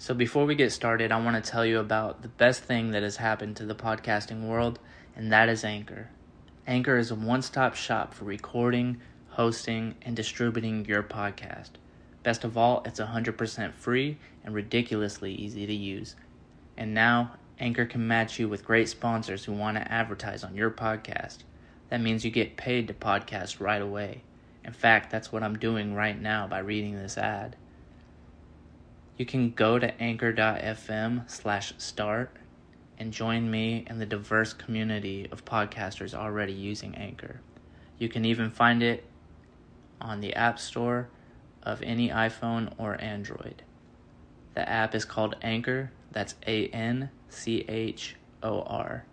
So, before we get started, I want to tell you about the best thing that has happened to the podcasting world, and that is Anchor. Anchor is a one stop shop for recording, hosting, and distributing your podcast. Best of all, it's 100% free and ridiculously easy to use. And now, Anchor can match you with great sponsors who want to advertise on your podcast. That means you get paid to podcast right away. In fact, that's what I'm doing right now by reading this ad. You can go to anchor.fm slash start and join me and the diverse community of podcasters already using Anchor. You can even find it on the App Store of any iPhone or Android. The app is called Anchor, that's A N C H O R.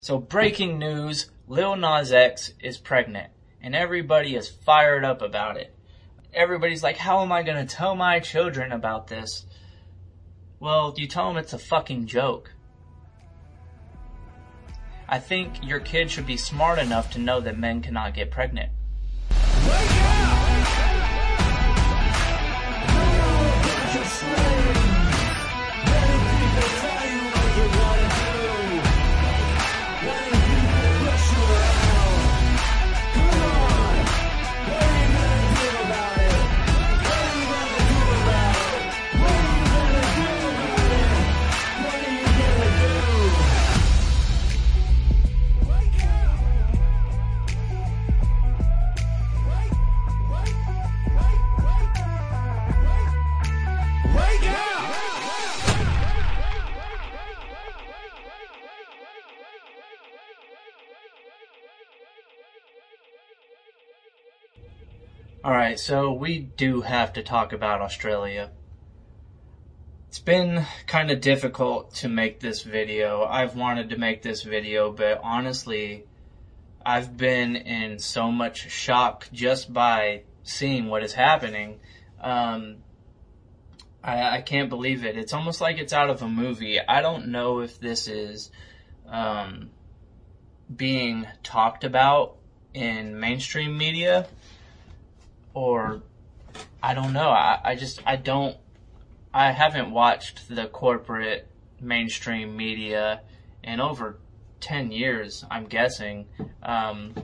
So, breaking news Lil Nas X is pregnant, and everybody is fired up about it. Everybody's like, How am I going to tell my children about this? Well, you tell them it's a fucking joke. I think your kid should be smart enough to know that men cannot get pregnant. Alright, so we do have to talk about Australia. It's been kind of difficult to make this video. I've wanted to make this video, but honestly, I've been in so much shock just by seeing what is happening. Um, I, I, can't believe it. It's almost like it's out of a movie. I don't know if this is um, being talked about in mainstream media or I don't know. I, I just I don't I haven't watched the corporate mainstream media in over 10 years, I'm guessing. Um,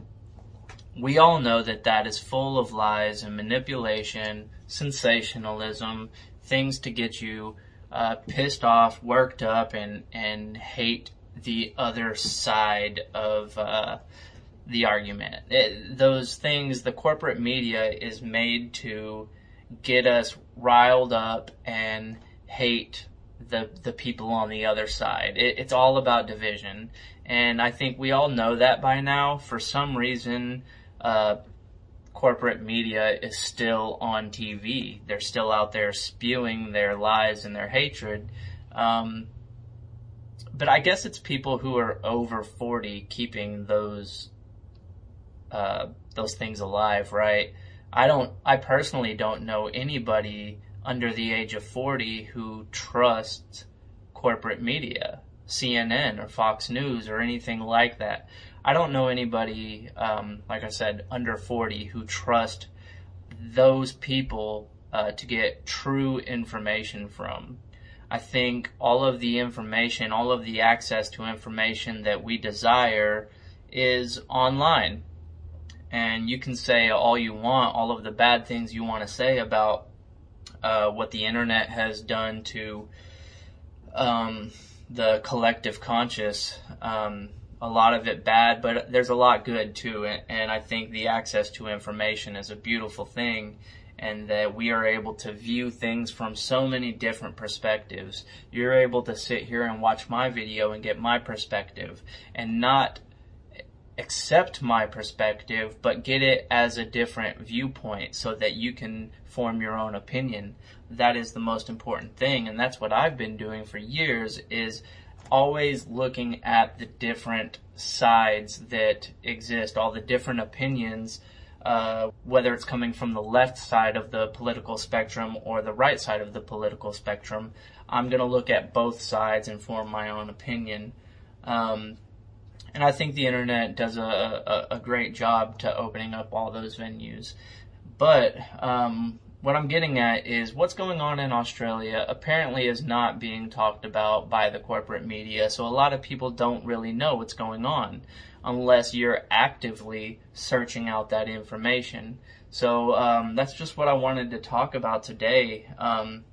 we all know that that is full of lies and manipulation, sensationalism, things to get you uh, pissed off, worked up, and, and hate the other side of uh, the argument. It, those things, the corporate media is made to get us riled up and hate the the people on the other side. It, it's all about division, and I think we all know that by now. For some reason, uh, corporate media is still on TV. They're still out there spewing their lies and their hatred. Um, but I guess it's people who are over 40 keeping those uh, those things alive, right? I don't, I personally don't know anybody under the age of 40 who trusts corporate media, CNN or Fox News or anything like that. I don't know anybody, um, like I said, under 40 who trust those people uh, to get true information from. I think all of the information, all of the access to information that we desire is online and you can say all you want, all of the bad things you want to say about uh, what the internet has done to um, the collective conscious. Um, a lot of it bad, but there's a lot good too. And, and I think the access to information is a beautiful thing and that we are able to view things from so many different perspectives. You're able to sit here and watch my video and get my perspective and not accept my perspective, but get it as a different viewpoint so that you can form your own opinion. That is the most important thing. And that's what I've been doing for years is always looking at the different sides that exist, all the different opinions, uh, whether it's coming from the left side of the political spectrum or the right side of the political spectrum. I'm going to look at both sides and form my own opinion. Um, and I think the internet does a, a, a great job to opening up all those venues. But um, what I'm getting at is what's going on in Australia apparently is not being talked about by the corporate media. So a lot of people don't really know what's going on unless you're actively searching out that information. So um, that's just what I wanted to talk about today. Um,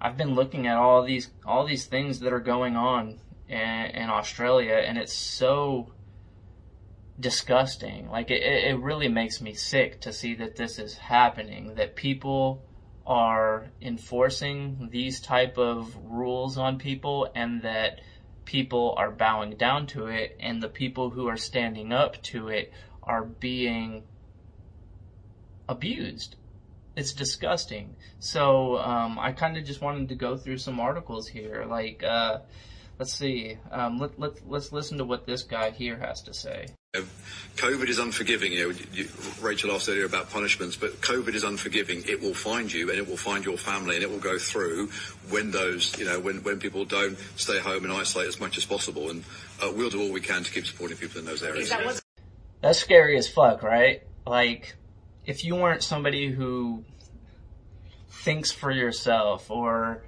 I've been looking at all these all these things that are going on in, in Australia, and it's so disgusting. Like it, it really makes me sick to see that this is happening. That people are enforcing these type of rules on people, and that people are bowing down to it, and the people who are standing up to it are being abused. It's disgusting. So um, I kind of just wanted to go through some articles here. Like, uh, let's see. Um, let, let, let's listen to what this guy here has to say. COVID is unforgiving. You know, you, Rachel asked earlier about punishments, but COVID is unforgiving. It will find you, and it will find your family, and it will go through when those, you know, when when people don't stay home and isolate as much as possible. And uh, we'll do all we can to keep supporting people in those areas. That's scary as fuck, right? Like, if you weren't somebody who thinks for yourself, or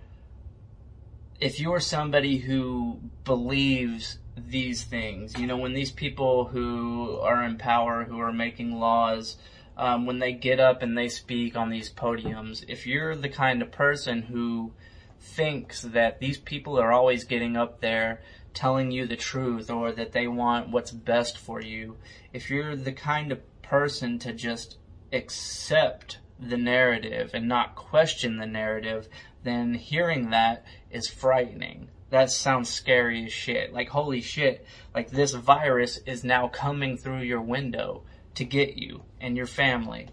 if you're somebody who believes these things. You know, when these people who are in power, who are making laws, um, when they get up and they speak on these podiums, if you're the kind of person who thinks that these people are always getting up there telling you the truth or that they want what's best for you, if you're the kind of person to just accept the narrative and not question the narrative, then hearing that is frightening that sounds scary as shit. Like, holy shit, like this virus is now coming through your window to get you and your family.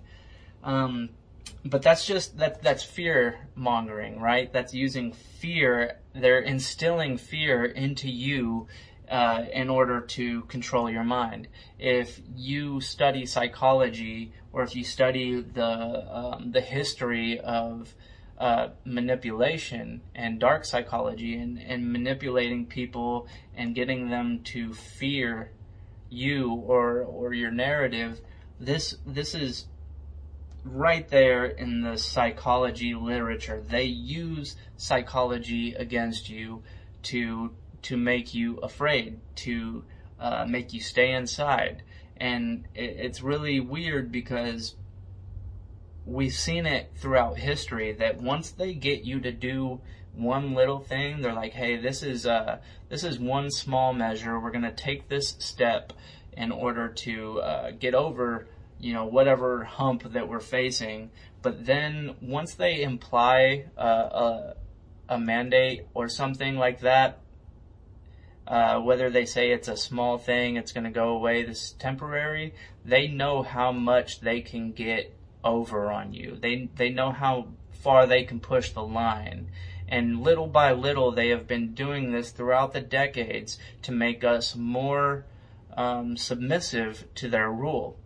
Um, but that's just, that, that's fear mongering, right? That's using fear. They're instilling fear into you, uh, in order to control your mind. If you study psychology or if you study the, um, the history of, uh, manipulation and dark psychology and, and manipulating people and getting them to fear you or or your narrative this this is right there in the psychology literature. They use psychology against you to to make you afraid to uh, make you stay inside. And it, it's really weird because we've seen it throughout history that once they get you to do one little thing, they're like, hey, this is uh, this is one small measure. We're gonna take this step in order to uh, get over, you know, whatever hump that we're facing. But then once they imply uh, a, a mandate or something like that, uh, whether they say it's a small thing, it's going to go away, this is temporary, they know how much they can get over on you. They they know how far they can push the line. And little by little, they have been doing this throughout the decades to make us more um, submissive to their rule.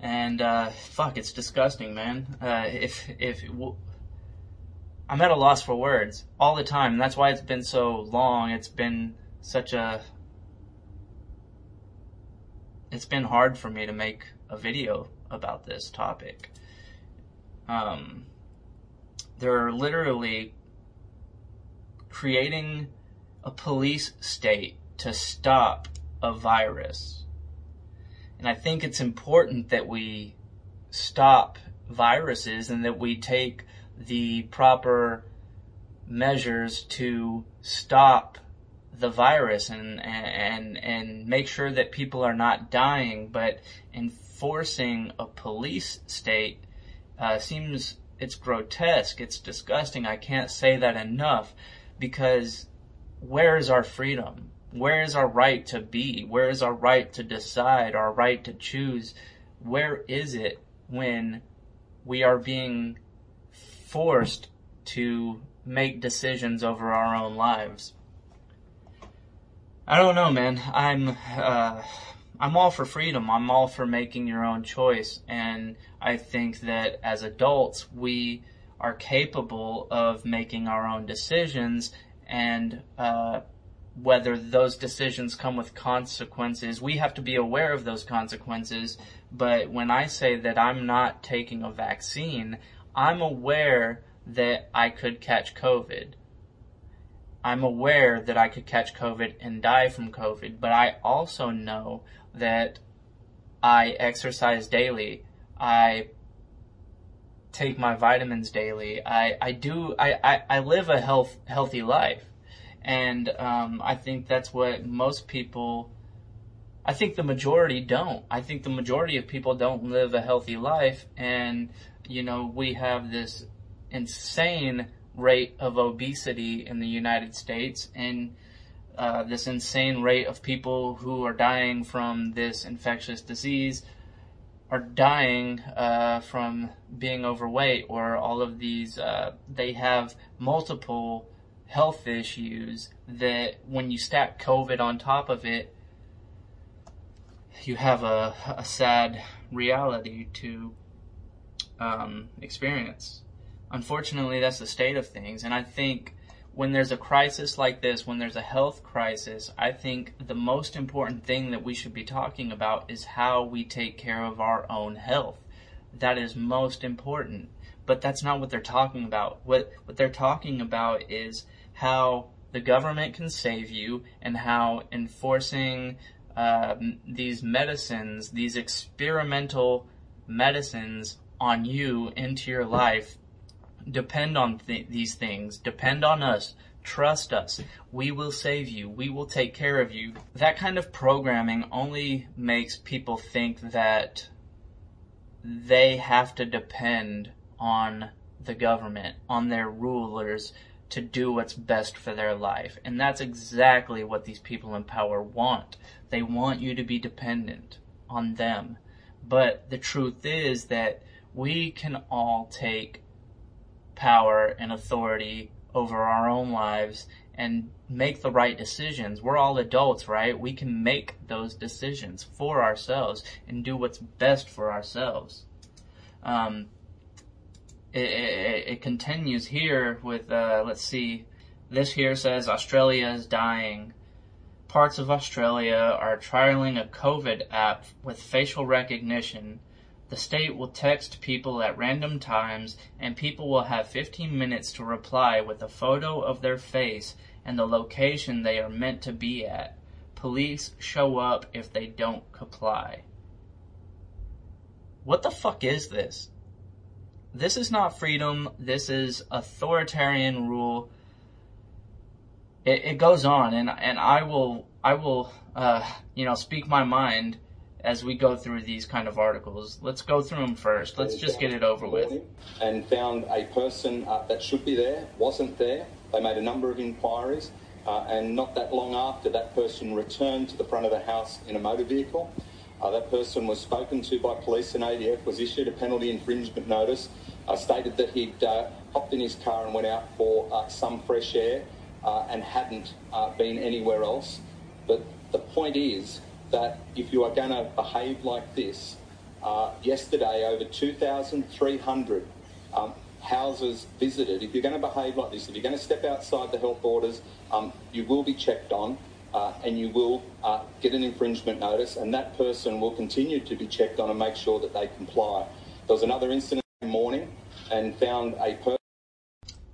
And uh, fuck, it's disgusting, man. Uh, if if I'm at a loss for words all the time. That's why it's been so long. It's been such a. It's been hard for me to make a video about this topic. Um, they're literally creating a police state to stop a virus. And I think it's important that we stop viruses and that we take the proper measures to stop the virus and, and, and make sure that people are not dying, but in Forcing a police state uh, seems it's grotesque, it's disgusting. I can't say that enough because where is our freedom? Where is our right to be? Where is our right to decide? Our right to choose? Where is it when we are being forced to make decisions over our own lives? I don't know, man. I'm, uh, I'm all for freedom. I'm all for making your own choice. And I think that as adults, we are capable of making our own decisions and, uh, whether those decisions come with consequences, we have to be aware of those consequences, But when I say that I'm not taking a vaccine, I'm aware that I could catch COVID. I'm aware that I could catch COVID and die from COVID, but I also know that I exercise daily. I take my vitamins daily. I, I do, I, I, I live a health, healthy life. And, um, I think that's what most people, I think the majority don't. I think the majority of people don't live a healthy life. And, you know, we have this insane rate of obesity in the United States and, uh, this insane rate of people who are dying from this infectious disease are dying uh, from being overweight or all of these uh, they have multiple health issues that when you stack covid on top of it you have a, a sad reality to um, experience. Unfortunately that's the state of things and i think when there's a crisis like this, when there's a health crisis, I think the most important thing that we should be talking about is how we take care of our own health. That is most important. But that's not what they're talking about. What, what they're talking about is how the government can save you and how enforcing um, these medicines, these experimental medicines on you into your life Depend on th- these things. Depend on us. Trust us. We will save you. We will take care of you. That kind of programming only makes people think that they have to depend on the government, on their rulers to do what's best for their life. And that's exactly what these people in power want. They want you to be dependent on them. But the truth is that we can all take power and authority over our own lives and make the right decisions. We're all adults, right? We can make those decisions for ourselves and do what's best for ourselves. Um, it, it, it, continues here with, uh, let's see, this here says Australia is dying. Parts of Australia are trialing a COVID app with facial recognition the state will text people at random times and people will have 15 minutes to reply with a photo of their face and the location they are meant to be at. Police show up if they don't comply. What the fuck is this? This is not freedom. This is authoritarian rule. It, it goes on, and and I will I will uh, you know speak my mind as we go through these kind of articles. Let's go through them first. Let's just get it over with. And found a person uh, that should be there, wasn't there. They made a number of inquiries, uh, and not that long after, that person returned to the front of the house in a motor vehicle. Uh, that person was spoken to by police and ADF, was issued a penalty infringement notice, uh, stated that he'd uh, hopped in his car and went out for uh, some fresh air and hadn't been anywhere else. But the point is, that if you are going to behave like this, uh, yesterday over 2,300 um, houses visited. If you're going to behave like this, if you're going to step outside the health orders, um, you will be checked on. Uh, and you will uh, get an infringement notice, and that person will continue to be checked on and make sure that they comply. There was another incident in the morning and found a person.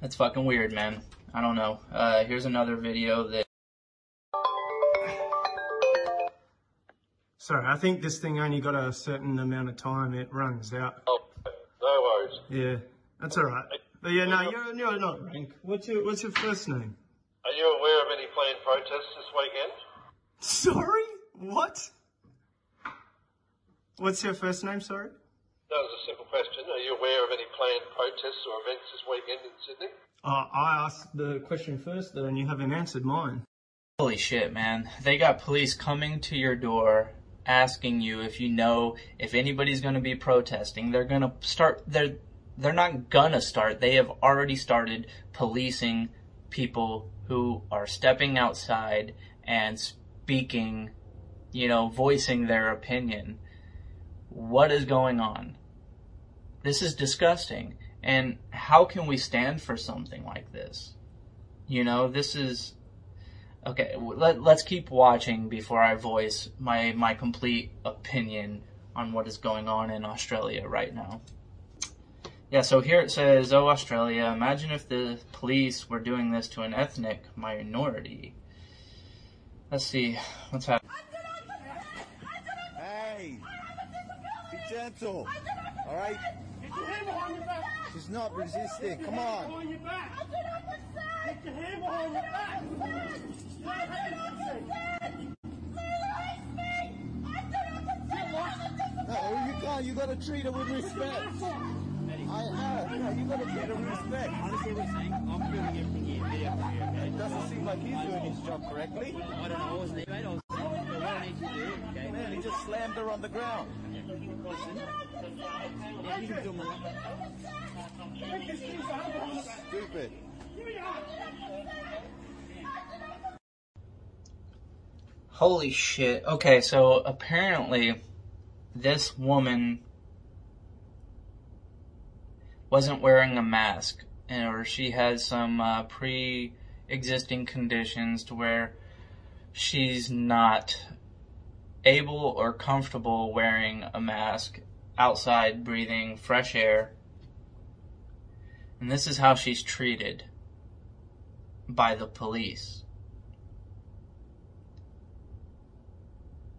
That's fucking weird, man. I don't know. Uh, here's another video that Sorry, I think this thing only got a certain amount of time it runs out. Oh, no worries. Yeah, that's all right. But yeah, no, you're, you're not rank. What's your What's your first name? Are you aware of any planned protests this weekend? Sorry, what? What's your first name? Sorry. That was a simple question. Are you aware of any planned protests or events this weekend in Sydney? Uh, I asked the question first, though, and you haven't answered mine. Holy shit, man. They got police coming to your door asking you if you know if anybody's going to be protesting. They're going to start. They're they're not gonna start. They have already started policing people who are stepping outside and speaking, you know, voicing their opinion. What is going on? This is disgusting. And how can we stand for something like this? You know, this is Okay, let, let's keep watching before I voice my, my complete opinion on what is going on in Australia right now. Yeah, so here it says, Oh, Australia, imagine if the police were doing this to an ethnic minority. Let's see what's happening. Hey, be gentle. All right. Get your hand behind your back. She's not resisting. Come on. Get your hand behind your back. I don't have the back. I don't have a side. No, you can't. You gotta treat her with respect. I have. Yeah, you gotta treat her with respect. Honestly, we're saying I'm doing everything here, video for you, okay? It doesn't seem like he's doing his job correctly. I don't know, I wasn't even, I was saying, but what I need to do, okay? Man, he just slammed her on the ground. Stupid. Holy shit. Okay, so apparently this woman wasn't wearing a mask or she has some uh, pre-existing conditions to where she's not able or comfortable wearing a mask outside breathing fresh air. And this is how she's treated by the police.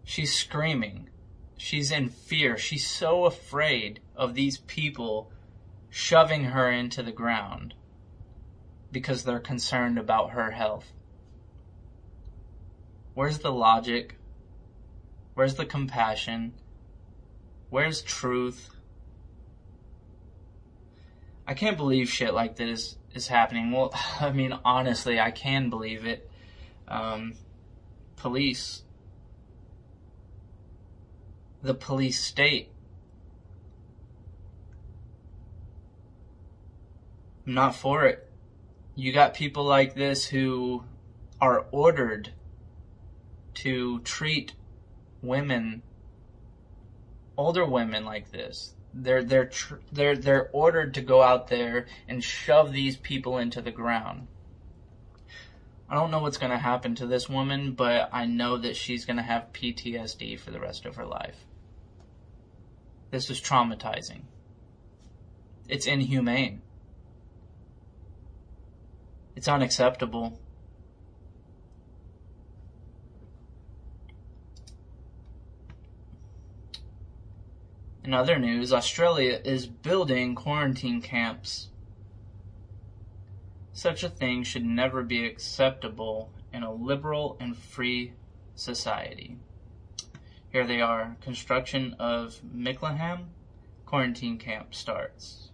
She's screaming. She's in fear. She's so afraid of these people shoving her into the ground because they're concerned about her health. Where's the logic? Where's the compassion? Where's truth? I can't believe shit like this is happening. Well, I mean, honestly, I can believe it. Um, police, the police state. I'm not for it. You got people like this who are ordered to treat women, older women like this. They're they're tr- they're they're ordered to go out there and shove these people into the ground. I don't know what's going to happen to this woman, but I know that she's going to have PTSD for the rest of her life. This is traumatizing. It's inhumane. It's unacceptable. In other news, Australia is building quarantine camps. Such a thing should never be acceptable in a liberal and free society. Here they are. Construction of Mickleham quarantine camp starts.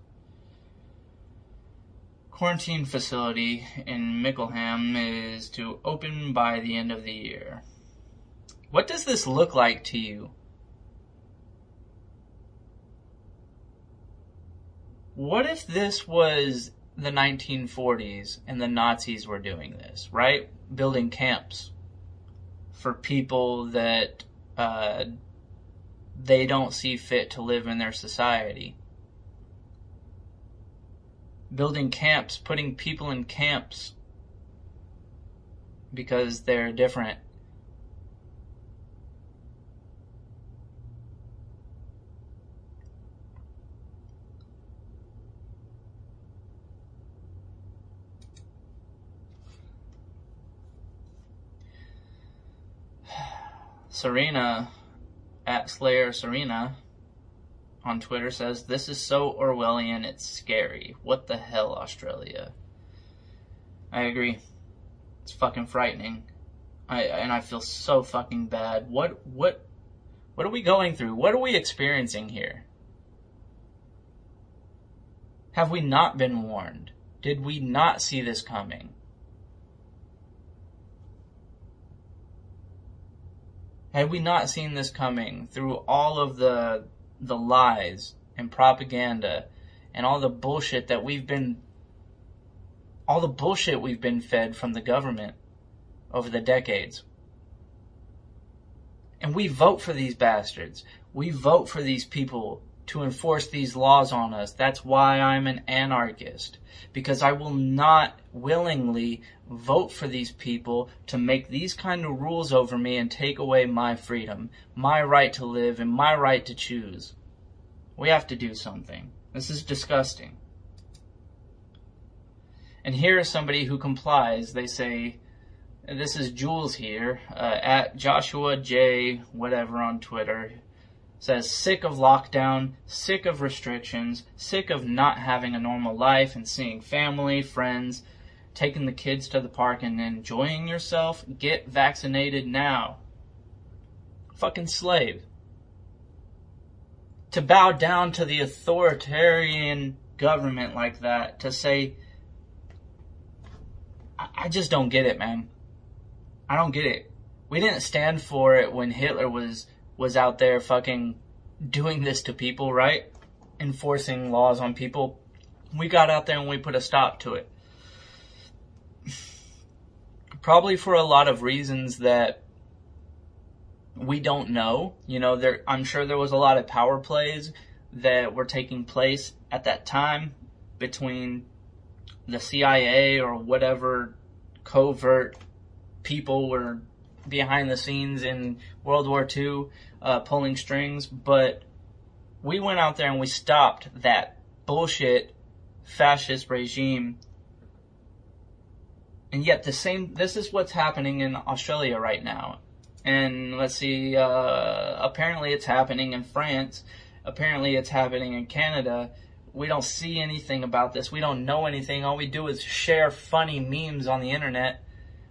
Quarantine facility in Mickleham is to open by the end of the year. What does this look like to you? What if this was the 1940s and the Nazis were doing this, right? Building camps for people that uh, they don't see fit to live in their society. Building camps, putting people in camps because they're different. Serena at Slayer Serena on Twitter says, This is so Orwellian, it's scary. What the hell, Australia? I agree. It's fucking frightening. I and I feel so fucking bad. What what what are we going through? What are we experiencing here? Have we not been warned? Did we not see this coming? Had we not seen this coming through all of the the lies and propaganda and all the bullshit that we've been all the bullshit we've been fed from the government over the decades. And we vote for these bastards. We vote for these people to enforce these laws on us. That's why I'm an anarchist. Because I will not willingly vote for these people to make these kind of rules over me and take away my freedom, my right to live, and my right to choose. We have to do something. This is disgusting. And here is somebody who complies. They say, this is Jules here, uh, at Joshua J, whatever on Twitter says sick of lockdown, sick of restrictions, sick of not having a normal life and seeing family, friends, taking the kids to the park and enjoying yourself. Get vaccinated now. Fucking slave. To bow down to the authoritarian government like that, to say, I just don't get it, man. I don't get it. We didn't stand for it when Hitler was was out there fucking doing this to people, right? Enforcing laws on people. We got out there and we put a stop to it. Probably for a lot of reasons that we don't know. You know, there, I'm sure there was a lot of power plays that were taking place at that time between the CIA or whatever covert people were behind the scenes in World War II uh, pulling strings, but we went out there and we stopped that bullshit fascist regime. And yet the same, this is what's happening in Australia right now. And let's see, uh, apparently it's happening in France. Apparently it's happening in Canada. We don't see anything about this. We don't know anything. All we do is share funny memes on the internet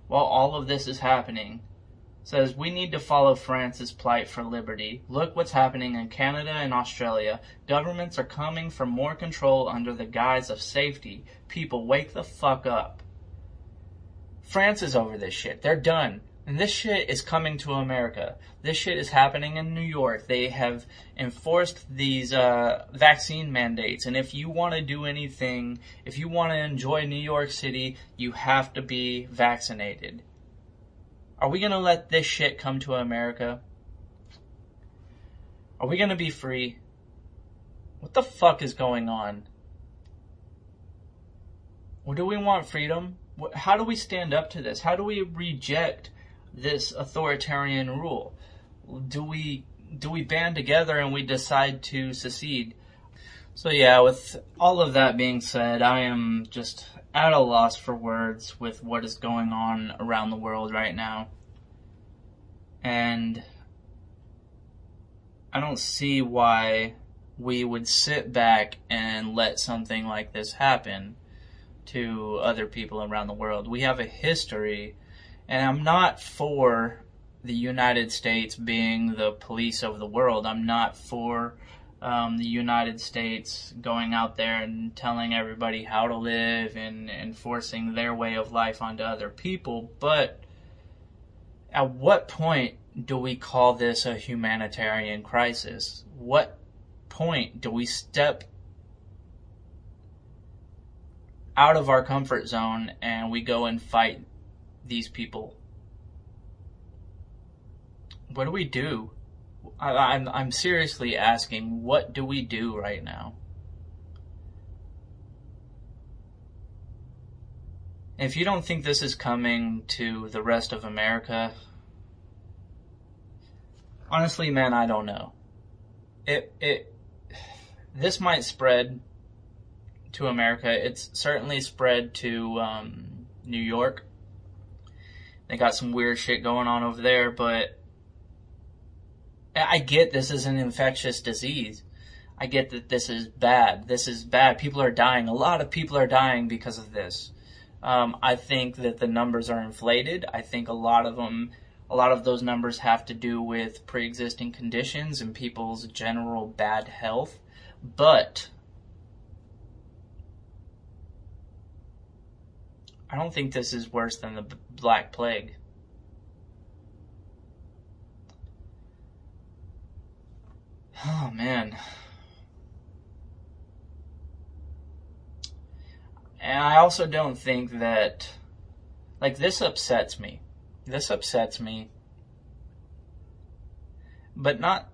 while all of this is happening says we need to follow France's plight for liberty. Look what's happening in Canada and Australia. Governments are coming for more control under the guise of safety. People, wake the fuck up. France is over this shit. They're done. And this shit is coming to America. This shit is happening in New York. They have enforced these uh, vaccine mandates. And if you want to do anything, if you want to enjoy New York City, you have to be vaccinated. Are we going to let this shit come to America? Are we going to be free? What the fuck is going on? Or do we want freedom? How do we stand up to this? How do we reject this authoritarian rule? Do we do we band together and we decide to secede? So yeah, with all of that being said, I am just at a loss for words with what is going on around the world right now. And I don't see why we would sit back and let something like this happen to other people around the world. We have a history, and I'm not for the United States being the police of the world. I'm not for um, the United States going out there and telling everybody how to live and enforcing their way of life onto other people. But at what point do we call this a humanitarian crisis? What point do we step out of our comfort zone and we go and fight these people? What do we do? I, I'm, I'm seriously asking, what do we do right now? If you don't think this is coming to the rest of America, honestly, man, I don't know. It, it, this might spread to America. It's certainly spread to, um, New York. They got some weird shit going on over there, but I get this is an infectious disease. I get that this is bad. This is bad. People are dying. A lot of people are dying because of this. Um, I think that the numbers are inflated. I think a lot of them, a lot of those numbers have to do with pre-existing conditions and people's general bad health. But I don't think this is worse than the Black Plague. Oh man. And I also don't think that, like, this upsets me. This upsets me. But not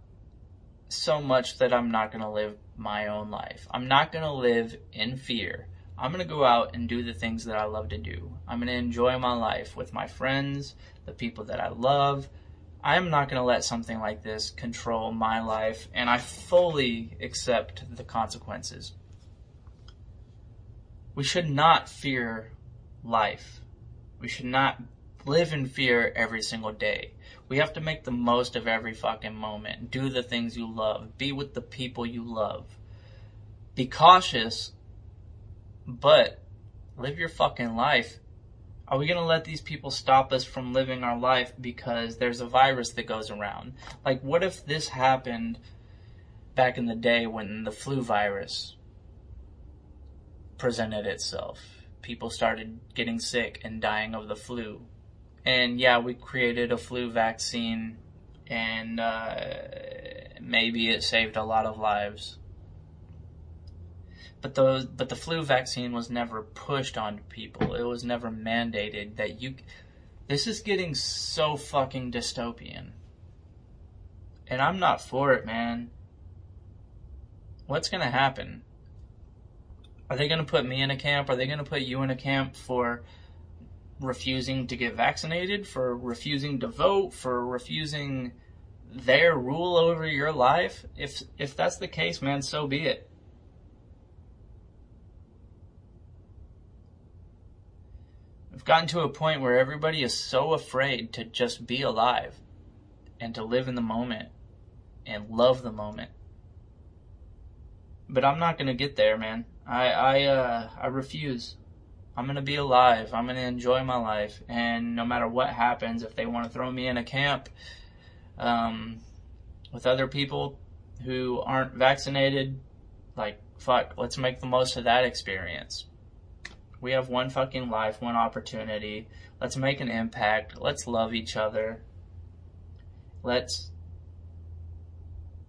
so much that I'm not going to live my own life. I'm not going to live in fear. I'm going to go out and do the things that I love to do. I'm going to enjoy my life with my friends, the people that I love. I am not going to let something like this control my life, and I fully accept the consequences. We should not fear life. We should not live in fear every single day. We have to make the most of every fucking moment. Do the things you love. Be with the people you love. Be cautious, but live your fucking life. Are we going to let these people stop us from living our life because there's a virus that goes around? Like, what if this happened back in the day when the flu virus presented itself? People started getting sick and dying of the flu. And yeah, we created a flu vaccine and uh, maybe it saved a lot of lives. But the but the flu vaccine was never pushed on people. It was never mandated that you. This is getting so fucking dystopian, and I'm not for it, man. What's gonna happen? Are they gonna put me in a camp? Are they gonna put you in a camp for refusing to get vaccinated? For refusing to vote? For refusing their rule over your life? If if that's the case, man, so be it. Gotten to a point where everybody is so afraid to just be alive and to live in the moment and love the moment. But I'm not gonna get there, man. I I uh I refuse. I'm gonna be alive. I'm gonna enjoy my life, and no matter what happens, if they want to throw me in a camp, um, with other people who aren't vaccinated, like fuck, let's make the most of that experience. We have one fucking life, one opportunity. Let's make an impact. Let's love each other. Let's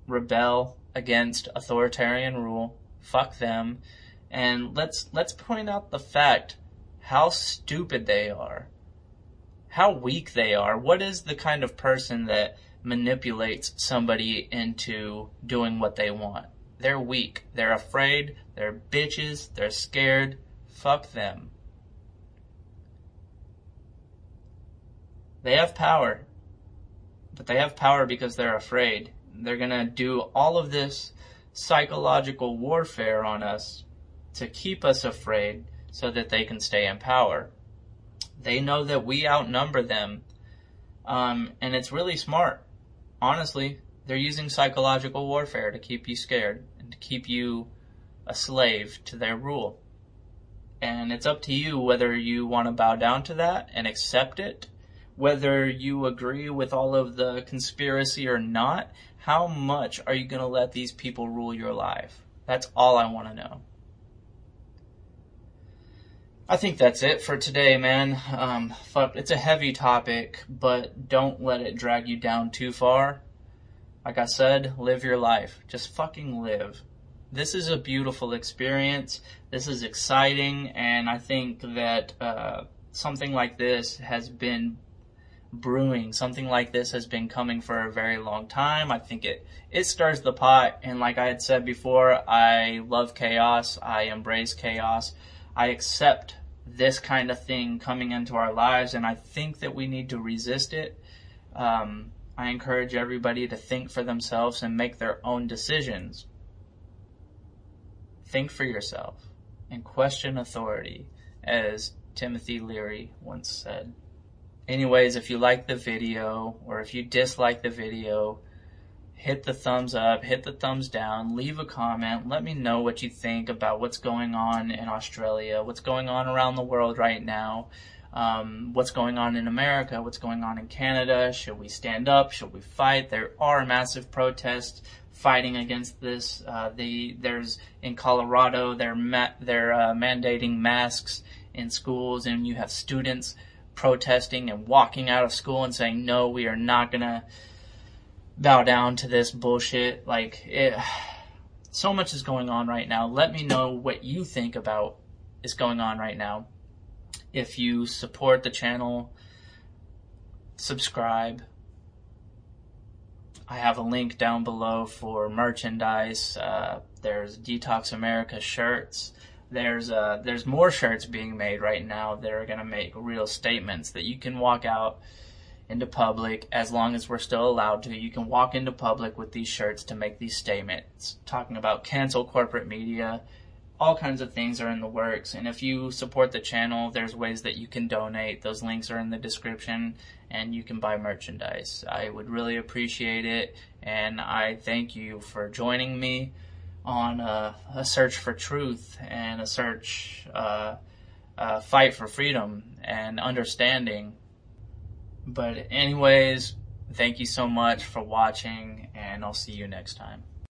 rebel against authoritarian rule. Fuck them. And let's let's point out the fact how stupid they are. How weak they are. What is the kind of person that manipulates somebody into doing what they want? They're weak. They're afraid. They're bitches. They're scared. Fuck them. They have power. But they have power because they're afraid. They're gonna do all of this psychological warfare on us to keep us afraid so that they can stay in power. They know that we outnumber them. Um, and it's really smart. Honestly, they're using psychological warfare to keep you scared and to keep you a slave to their rule. And it's up to you whether you want to bow down to that and accept it, whether you agree with all of the conspiracy or not. How much are you going to let these people rule your life? That's all I want to know. I think that's it for today, man. Um, fuck, it's a heavy topic, but don't let it drag you down too far. Like I said, live your life. Just fucking live. This is a beautiful experience. This is exciting, and I think that uh, something like this has been brewing. Something like this has been coming for a very long time. I think it it stirs the pot, and like I had said before, I love chaos. I embrace chaos. I accept this kind of thing coming into our lives, and I think that we need to resist it. Um, I encourage everybody to think for themselves and make their own decisions. Think for yourself and question authority, as Timothy Leary once said. Anyways, if you like the video or if you dislike the video, hit the thumbs up, hit the thumbs down, leave a comment, let me know what you think about what's going on in Australia, what's going on around the world right now, um, what's going on in America, what's going on in Canada, should we stand up, should we fight? There are massive protests fighting against this. Uh, the, there's in Colorado, they're, ma- they're uh, mandating masks in schools and you have students protesting and walking out of school and saying, no, we are not gonna, bow down to this bullshit. Like, it, so much is going on right now. Let me know what you think about is going on right now. If you support the channel, subscribe, I have a link down below for merchandise. Uh, there's Detox America shirts. There's uh, there's more shirts being made right now that are gonna make real statements that you can walk out into public as long as we're still allowed to. You can walk into public with these shirts to make these statements talking about cancel corporate media. All kinds of things are in the works. And if you support the channel, there's ways that you can donate. Those links are in the description and you can buy merchandise. I would really appreciate it. And I thank you for joining me on a, a search for truth and a search, uh, uh, fight for freedom and understanding. But anyways, thank you so much for watching and I'll see you next time.